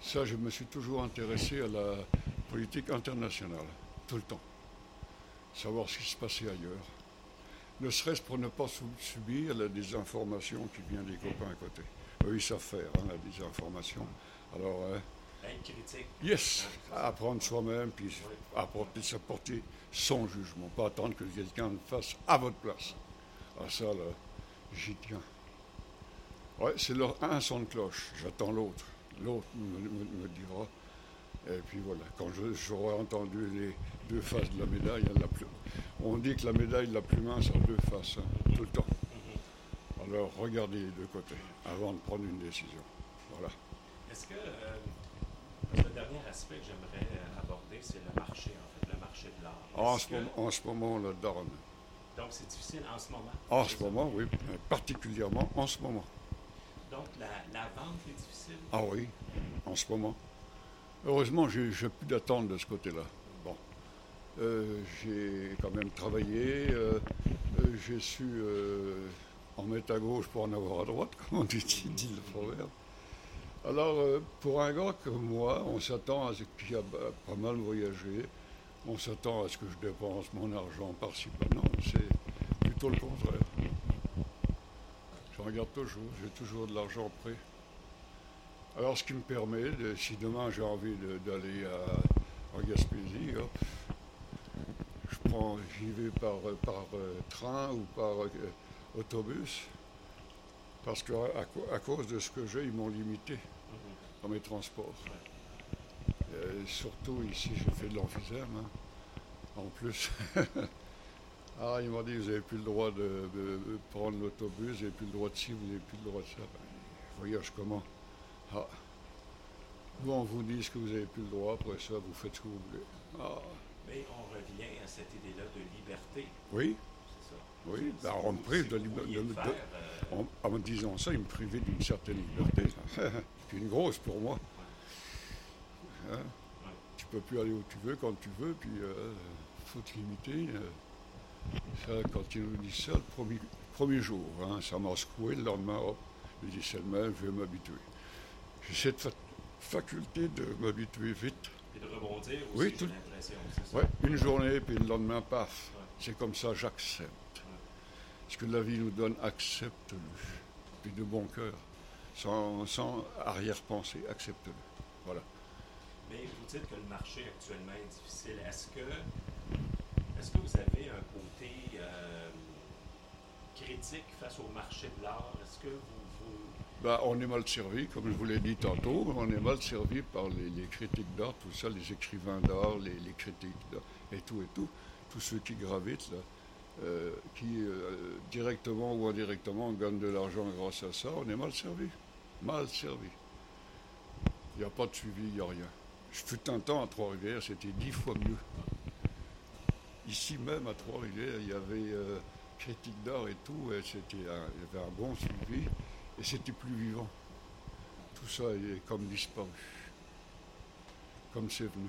Ça, je me suis toujours intéressé à la politique internationale, tout le temps. Savoir ce qui se passait ailleurs. Ne serait-ce pour ne pas subir la désinformation qui vient des copains à côté. Eux, ils savent faire, hein, la désinformation. Alors, hein, critique. yes, apprendre soi-même, puis apporter, s'apporter son jugement. Pas attendre que quelqu'un le fasse à votre place. Ah, ça, là, j'y tiens. Ouais, c'est leur un son de cloche. J'attends l'autre. L'autre me, me- me dira. Et puis voilà, quand j'aurai entendu les deux faces de la médaille, la plus- on dit que la médaille la plus mince a deux faces. hein. tout le temps. Alors regardez les deux côtés avant de prendre une décision. Voilà. Est-ce que euh, le dernier aspect que j'aimerais euh, aborder, c'est le marché, en fait, le marché de l'art. En que- en ce moment, on le donne. Donc, c'est difficile en ce moment? En ce moment, oui, particulièrement en ce moment. Donc, la, la vente est difficile? Ah oui, en ce moment. Heureusement, j'ai plus d'attente de ce côté-là. Bon. Euh, j'ai quand même travaillé, euh, euh, j'ai su en mettre à gauche pour en avoir à droite, comme on dit, dit le proverbe. Alors, pour un gars comme moi, on s'attend à ce qui a pas mal voyagé, on s'attend à ce que je dépense mon argent par-ci, par Non, c'est plutôt le contraire. Je regarde toujours, j'ai toujours de l'argent prêt. Alors, ce qui me permet, si demain j'ai envie d'aller en Gaspésie, hop, je prends, j'y vais par, euh, train ou par euh, autobus, parce qu'à cause de ce que j'ai, ils m'ont limité dans mes transports. Surtout ici, j'ai fait de l'emphysème, hein, en plus. ah, ils m'ont dit, vous n'avez plus le droit de prendre l'autobus, vous n'avez plus le droit de ci, vous n'avez plus le droit de ça. Ben, voyage comment? Ah. Nous, on vous dit ce que vous n'avez plus le droit, après ça, vous faites ce que vous voulez. Ah, Mais on revient à cette idée-là de liberté, oui, c'est ça. oui, ben, vous- on me prive de vous liberté. euh, En, en me disant ça, ils me privaient d'une certaine liberté. C'est une grosse pour moi. Hein? Tu peux plus aller où tu veux, quand tu veux, puis euh, faut te limiter. euh. Ça, quand ils nous disent ça, le premier, premier jour, hein, ça m'a secoué, le lendemain, hop, je dis c'est le même, je vais m'habituer. J'ai cette fa- faculté de m'habituer vite. et de rebondir aussi, Oui, tout-. Ouais, une journée, puis le lendemain, paf. Ouais. C'est comme ça, j'accepte. Ce que la vie nous donne, accepte-le. Puis de bon cœur, sans, sans arrière-pensée, accepte-le. Voilà. Mais vous dites que le marché actuellement est difficile. Est-ce que, est-ce que vous avez un côté euh, critique face au marché de l'art? Est-ce que vous, vous- Ben, on est mal servi, comme je vous l'ai dit tantôt, on est mal servi par les, critiques d'art, tout ça, les écrivains d'art, les, les critiques d'art, et tout et tout, tous ceux qui gravitent là, euh, qui euh, directement ou indirectement gagnent de l'argent grâce à ça, on est mal servi, mal servi. Il n'y a pas de suivi, il n'y a rien. Je fut un temps à Trois-Rivières, c'était dix fois mieux. Ici même à Trois-Rivières, il y avait euh, critique d'art et tout, et c'était y avait un bon suivi, et c'était plus vivant. Tout ça est comme disparu, comme c'est venu.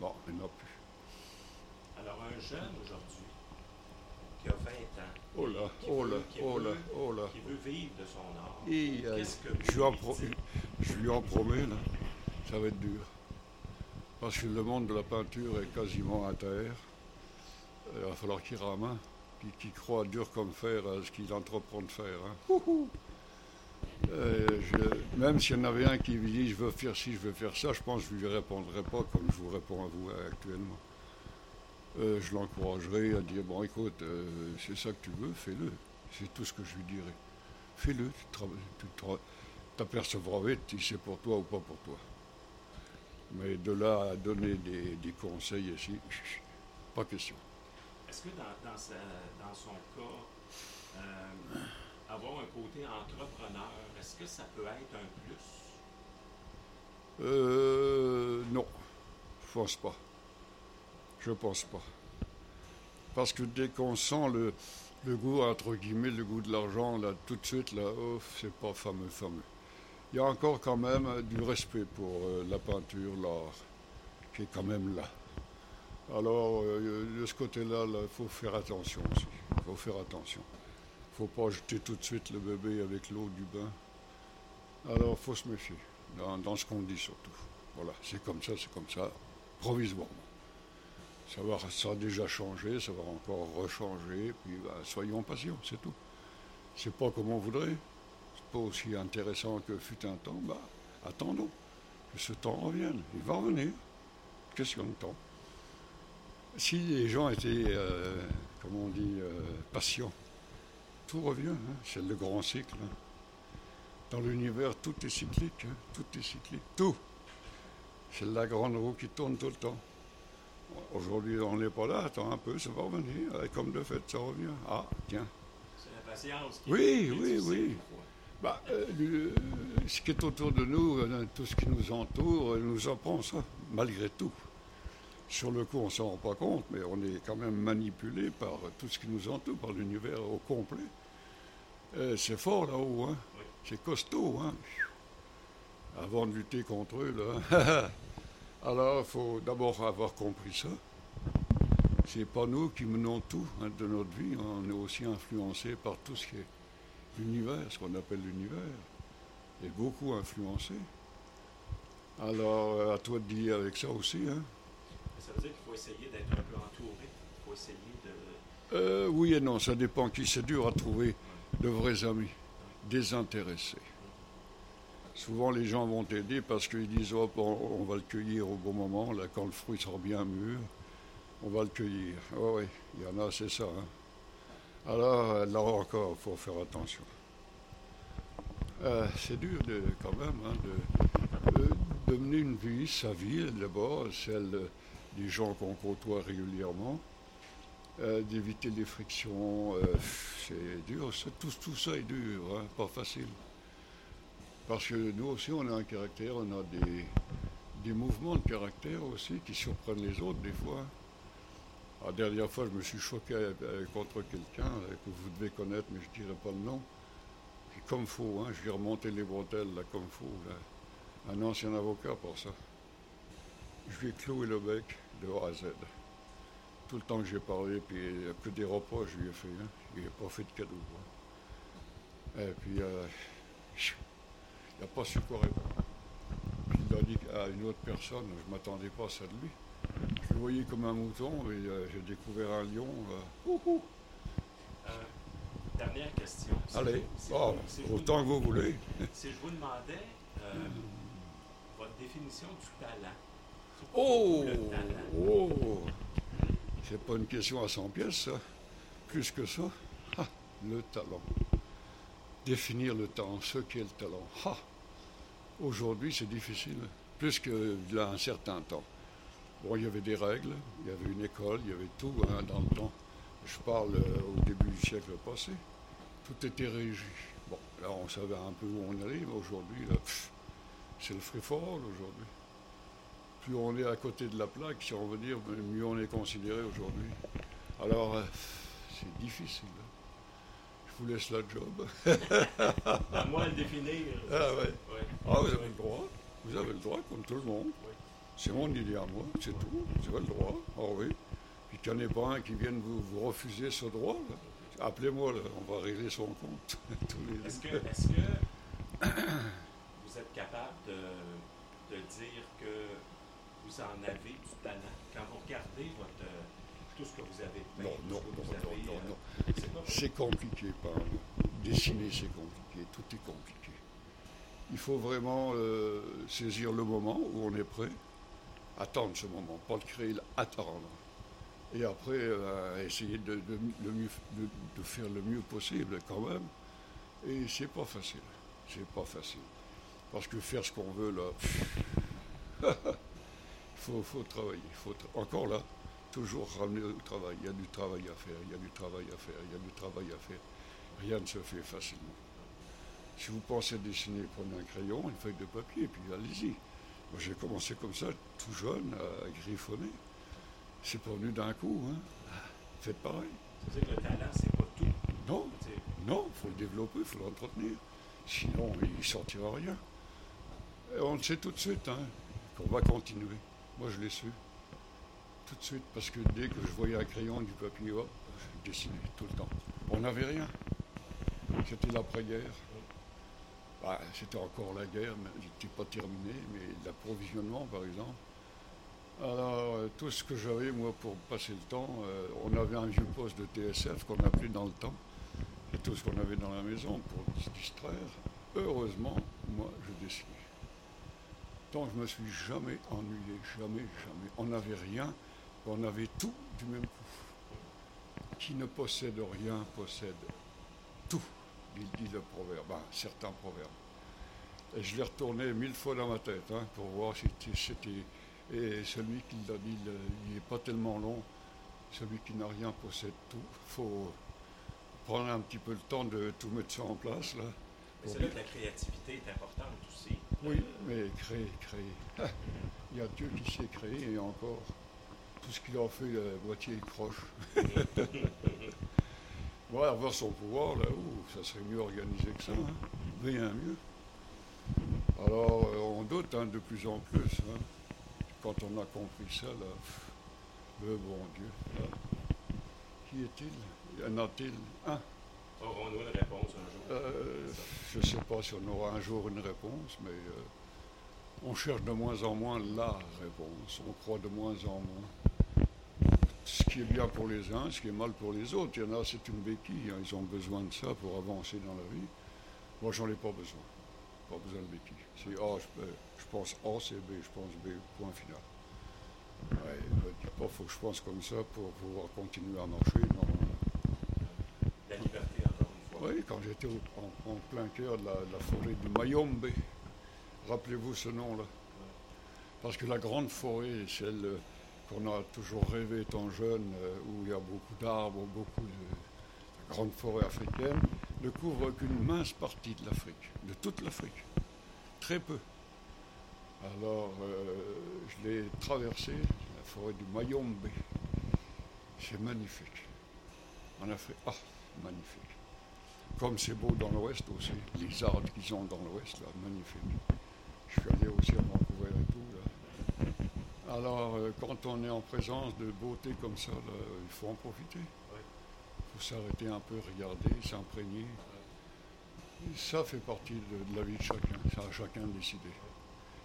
Bon, il n'y en a plus. Alors, un jeune aujourd'hui qui a 20 ans, Oh là, qui oh veut- là, qui oh là, veut- oh là. qui veut vivre de son art, Et, euh, qu'est-ce que je, lui en vous pro- lui dites? je lui en promets, là, ça va être dur. Parce que le monde de la peinture est quasiment à terre. Il va falloir qu'il rame, hein, qu'il qu'il croit dur comme fer à ce qu'il entreprend de faire. hein. Euh, même s'il y en avait un qui lui dit je veux faire ci, je veux faire ça, je pense que je ne lui répondrai pas comme je vous réponds à vous actuellement. Euh, je l'encouragerai à dire bon écoute, euh, c'est ça que tu veux, fais-le. C'est tout ce que je lui dirai. Fais-le, tu t'apercevras vite si c'est pour toi ou pas pour toi. Mais de là à donner des, conseils ici, pas question. Est-ce que dans, dans, dans son cas, avoir un côté entrepreneur, est-ce que ça peut être un plus? Euh, non, je pense pas. Je pense pas. Parce que dès qu'on sent le, le goût, entre guillemets, le goût de l'argent, là, tout de suite, là, oh, c'est pas fameux, fameux. Il y a encore quand même du respect pour euh, la peinture, l'art, qui est quand même là. Alors, euh, de ce côté-là, il faut faire attention aussi. Il faut faire attention. Faut pas jeter tout de suite le bébé avec l'eau du bain. Alors, faut se méfier, dans, dans ce qu'on dit surtout. Voilà, c'est comme ça, c'est comme ça, provisoirement. Ça, va, ça a déjà changé, ça va encore rechanger, puis bah, soyons patients, c'est tout. C'est pas comme on voudrait, c'est pas aussi intéressant que fut un temps, bah, attendons que ce temps revienne. Il va revenir. Question de temps. Si les gens étaient, euh, comme on dit, euh, patients, tout revient, hein, c'est le grand cycle. hein. Dans l'univers, tout est cyclique, hein, tout est cyclique, tout. C'est la grande roue qui tourne tout le temps. Aujourd'hui, on n'est pas là, attends un peu, ça va revenir. Comme de fait, ça revient. Ah, tiens, C'est la patience. oui, oui, oui. Bah, euh, ce qui est autour de nous, euh, tout ce qui nous entoure, nous apprend ça, malgré tout. Sur le coup, on ne s'en rend pas compte, mais on est quand même manipulé par tout ce qui nous entoure, par l'univers au complet. C'est fort là-haut, hein? c'est costaud. Hein? Avant de lutter contre eux, là. Alors, il faut d'abord avoir compris ça. C'est pas nous qui menons tout hein, de notre vie. On est aussi influencé par tout ce qui est l'univers, ce qu'on appelle l'univers. Et beaucoup influencé. Alors, euh, à toi de dire avec ça aussi. Hein. Ça veut dire qu'il faut essayer d'être un peu entouré. Il faut essayer de. Euh, oui et non, ça dépend qui. C'est dur à trouver de vrais amis, désintéressés. Souvent, les gens vont t'aider parce qu'ils disent oh, on, va le cueillir au bon moment, là, quand le fruit sera bien mûr, on va le cueillir. Oh, oui, il y en a, c'est ça. Hein. Alors, là encore, il faut faire attention. Euh, c'est dur de, quand même hein, de, mener une vie, sa vie d'abord, celle des gens qu'on côtoie régulièrement, euh, d'éviter les frictions. Euh, c'est dur, tout, tout, ça est dur, hein, pas facile. Parce que nous aussi, on a un caractère, on a des, mouvements de caractère aussi qui surprennent les autres des fois. La dernière fois, je me suis choqué contre quelqu'un que vous devez connaître, mais je ne dirai pas le nom. comme faux, hein, je lui ai remonté les bretelles, là, comme faux. Un ancien avocat pour ça. Je lui ai cloué le bec de A à Z. Tout le temps que j'ai parlé, puis que des repas, je lui ai fait. Hein. Je lui ai pas fait de cadeau. Et puis, euh, n'a pas su quoi répondre. Puis il a dit à une autre personne, je ne m'attendais pas à ça de lui. Je le voyais comme un mouton et euh, j'ai découvert un lion. Euh, dernière question. Allez, oh, autant que vous voulez. Si je vous demandais votre définition du talent. Oh, oh. C'est pas une question à 100 pièces, ça. Plus que ça. Le talent. Définir le talent, ce qu'est le talent. Aujourd'hui, c'est difficile, plus y a un certain temps. Bon, il y avait des règles, il y avait une école, il y avait tout hein, dans le temps. Je parle euh, au début du siècle passé. Tout était régi. Bon, là, on savait un peu où on allait, mais aujourd'hui, c'est le free-for-all aujourd'hui. Plus on est à côté de la plaque, si on veut dire, mieux on est considéré aujourd'hui. Alors, euh, c'est difficile vous laisse la job. à moi le définir. Ah, ouais. ah, vous avez le droit. Vous avez le droit, comme tout le monde. C'est mon idée à moi, c'est tout. Vous avez le droit. Ah oui. Puis qu'il n'y en ait pas un qui vienne vous, refuser ce droit. Appelez-moi, on va régler son compte. Est-ce que, est que vous êtes capable de, de dire que vous en avez du talent? Quand vous regardez votre tout ce que vous avez Non, non, non, non, non, euh, C'est compliqué, par dessiner, c'est compliqué, tout est compliqué. Il faut vraiment euh, saisir le moment où on est prêt, attendre ce moment, pas le créer, attendre. Et après, euh, essayer de, mieux, de, faire le mieux possible quand même. Et c'est pas facile. C'est pas facile. Parce que faire ce qu'on veut, là, faut, faut travailler. Faut encore là, toujours ramener au travail. Il y a du travail à faire, il y a du travail à faire, il y a du travail à faire. Rien ne se fait facilement. Si vous pensez dessiner, prenez un crayon, une feuille de papier, et puis allez-y. Moi, j'ai commencé comme ça, tout jeune, à griffonner. C'est pas venu d'un coup. Hein. Faites pareil. C'est que le talent, c'est pas tout. Non, non, il faut le développer, il faut l'entretenir. Sinon, il ne sortira rien. Et on le sait tout de suite, hein, qu'on va continuer. Moi, je l'ai su tout de suite, parce que dès que je voyais un crayon, du papier, hop, je dessinais tout le temps. On n'avait rien. C'était l'après-guerre. Bah, c'était encore la guerre, mais n'était pas terminée, mais l'approvisionnement, par exemple. Alors, euh, tout ce que j'avais, moi, pour passer le temps, euh, on avait un vieux poste de TSF qu'on appelait dans le temps, et tout ce qu'on avait dans la maison pour se distraire. Heureusement, moi, je Donc, je me suis jamais ennuyé, jamais, jamais. On n'avait rien, on avait tout du même coup. Qui ne possède rien possède tout, il dit le proverbe, ben, certains proverbes. Et je l'ai retourné mille fois dans ma tête hein, pour voir si c'était. Et celui qui l'a dit, il n'est pas tellement long. Celui qui n'a rien possède tout. Il faut, prendre un petit peu le temps de tout mettre ça en place. C'est là que la créativité est importante aussi. Oui, mais créer, créer. Il y a Dieu qui sait créer et encore, tout ce qu'il a fait, la moitié est croche. voilà, avoir son pouvoir, là, où ça serait mieux organisé que ça, hein. mieux. Alors, euh, on doute hein, de plus en plus. Hein. Quand on a compris ça, là, le bon Dieu, qui est-il? Y en a-t-il un? Aurons-nous une réponse un jour? Euh, Je ne sais pas si on aura un jour une réponse, mais euh, on cherche de moins en moins la réponse. On croit de moins en moins. Ce qui est bien pour les uns, ce qui est mal pour les autres. Il y en a, c'est une béquille. Hein. Ils ont besoin de ça pour avancer dans la vie. Moi, j'en ai pas besoin. Pas besoin de béquille. C'est A, je, je, pense A, c'est B, je pense B, point final. Ouais, dis pas, faut que je pense comme ça pour pouvoir continuer à marcher. Non. La liberté, encore une fois. Oui, quand j'étais en, plein cœur de la, de forêt du Mayombe, rappelez-vous ce nom-là. Parce que la grande forêt, celle qu'on a toujours rêvé étant jeune, euh, où il y a beaucoup d'arbres, beaucoup de, de grandes forêts africaines, ne couvre qu'une mince partie de l'Afrique, de toute l'Afrique. Très peu. Alors, euh, je l'ai traversé, la forêt du Mayombe. C'est magnifique. En Afrique, ah, magnifique. Comme c'est beau dans l'ouest aussi, les arbres qu'ils ont dans l'ouest, là, magnifique. Je suis allé aussi à Vancouver et tout, là. Alors, euh, quand on est en présence de beauté comme ça, là, il faut en profiter. Il faut s'arrêter un peu, regarder, s'imprégner. Ça fait partie de, de, la vie de chacun, ça a chacun de décider.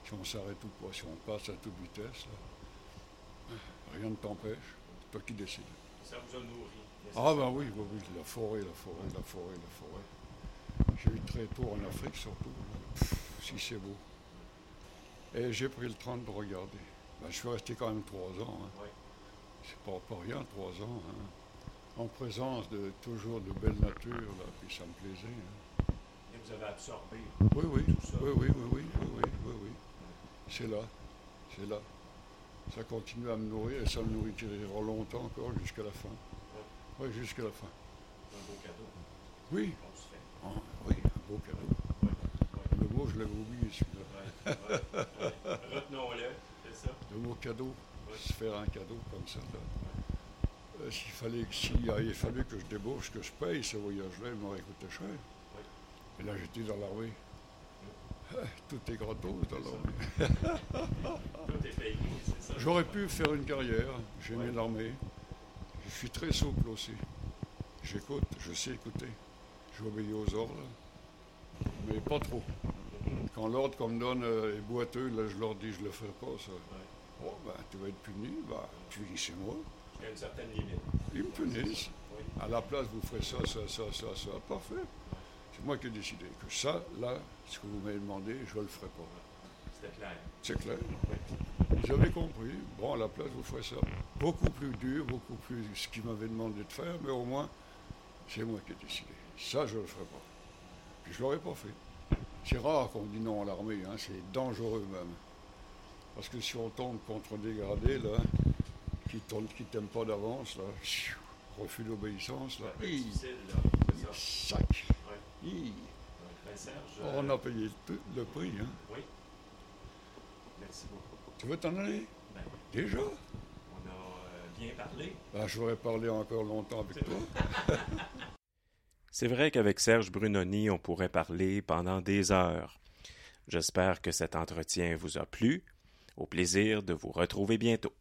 Si on s'arrête ou pas, si on passe à toute vitesse, là, rien ne t'empêche, c'est toi qui décides. Ça vous a nourri Ah ben oui, oui, oui, la forêt, la forêt, la forêt, la forêt. J'ai eu très tôt en Afrique surtout, Pff, si c'est beau. Et j'ai pris le temps de regarder. Ben, je suis resté quand même trois ans. Hein. Oui. C'est pas, pas rien, trois ans. Hein. En présence de toujours de belle nature, là, puis ça me plaisait. Hein. Et vous avez absorbé Oui, oui, tout ça. oui, oui, oui, oui, oui, oui, oui, oui. C'est là, c'est là. Ça continue à me nourrir et ça me nourrira longtemps encore jusqu'à la fin. Oui, jusqu'à la fin. un beau cadeau Oui. Ah, oui, un beau cadeau. Le mot, je l'avais oublié celui-là. Retenons-le, c'est ça. Le mot cadeau, se faire un cadeau comme ça. Euh, S'il fallait, s'il avait fallu que je débauche, que je paye ce voyage-là, il m'aurait coûté cher. Et là, j'étais dans l'armée. Tout est gratos dans l'armée. Tout est payé, c'est ça. J'aurais pu faire une carrière, j'ai Ouais. l'armée. Je suis très souple aussi. J'écoute, je sais écouter. J'obéis aux ordres, mais pas trop. Quand l'ordre qu'on me donne euh, est boiteux, là je leur dis je le ferai pas ça. Bon ben tu vas être puni, bah punissez-moi. Il y a une certaine limite. Ils me punissent. Oui. À la place vous ferez ça, ça, ça, ça, ça. Parfait. C'est moi qui ai décidé que ça, là, ce que vous m'avez demandé, je le ferai pas. C'était clair. C'est clair. Vous avez compris. Bon, à la place, vous ferez ça. Beaucoup plus dur, beaucoup plus ce qu'il m'avait demandé de faire, mais au moins, c'est moi qui ai décidé. Ça, je ne le ferai pas. Puis je ne l'aurais pas fait. C'est rare qu'on dit non à l'armée, hein, c'est dangereux même. Parce que si on tombe contre un dégradé, là, qui ne qui t'aime pas d'avance, là, refus d'obéissance, là, hi, sac. Ouais. hi. Ben, Serge, On euh, a payé le, le prix. Hein. Oui. Merci beaucoup. Tu veux t'en aller? Ben, Déjà? euh, bien parlé. ben, Je voudrais parler encore longtemps avec toi. C'est vrai qu'avec Serge Brunoni, on pourrait parler pendant des heures. J'espère que cet entretien vous a plu. Au plaisir de vous retrouver bientôt.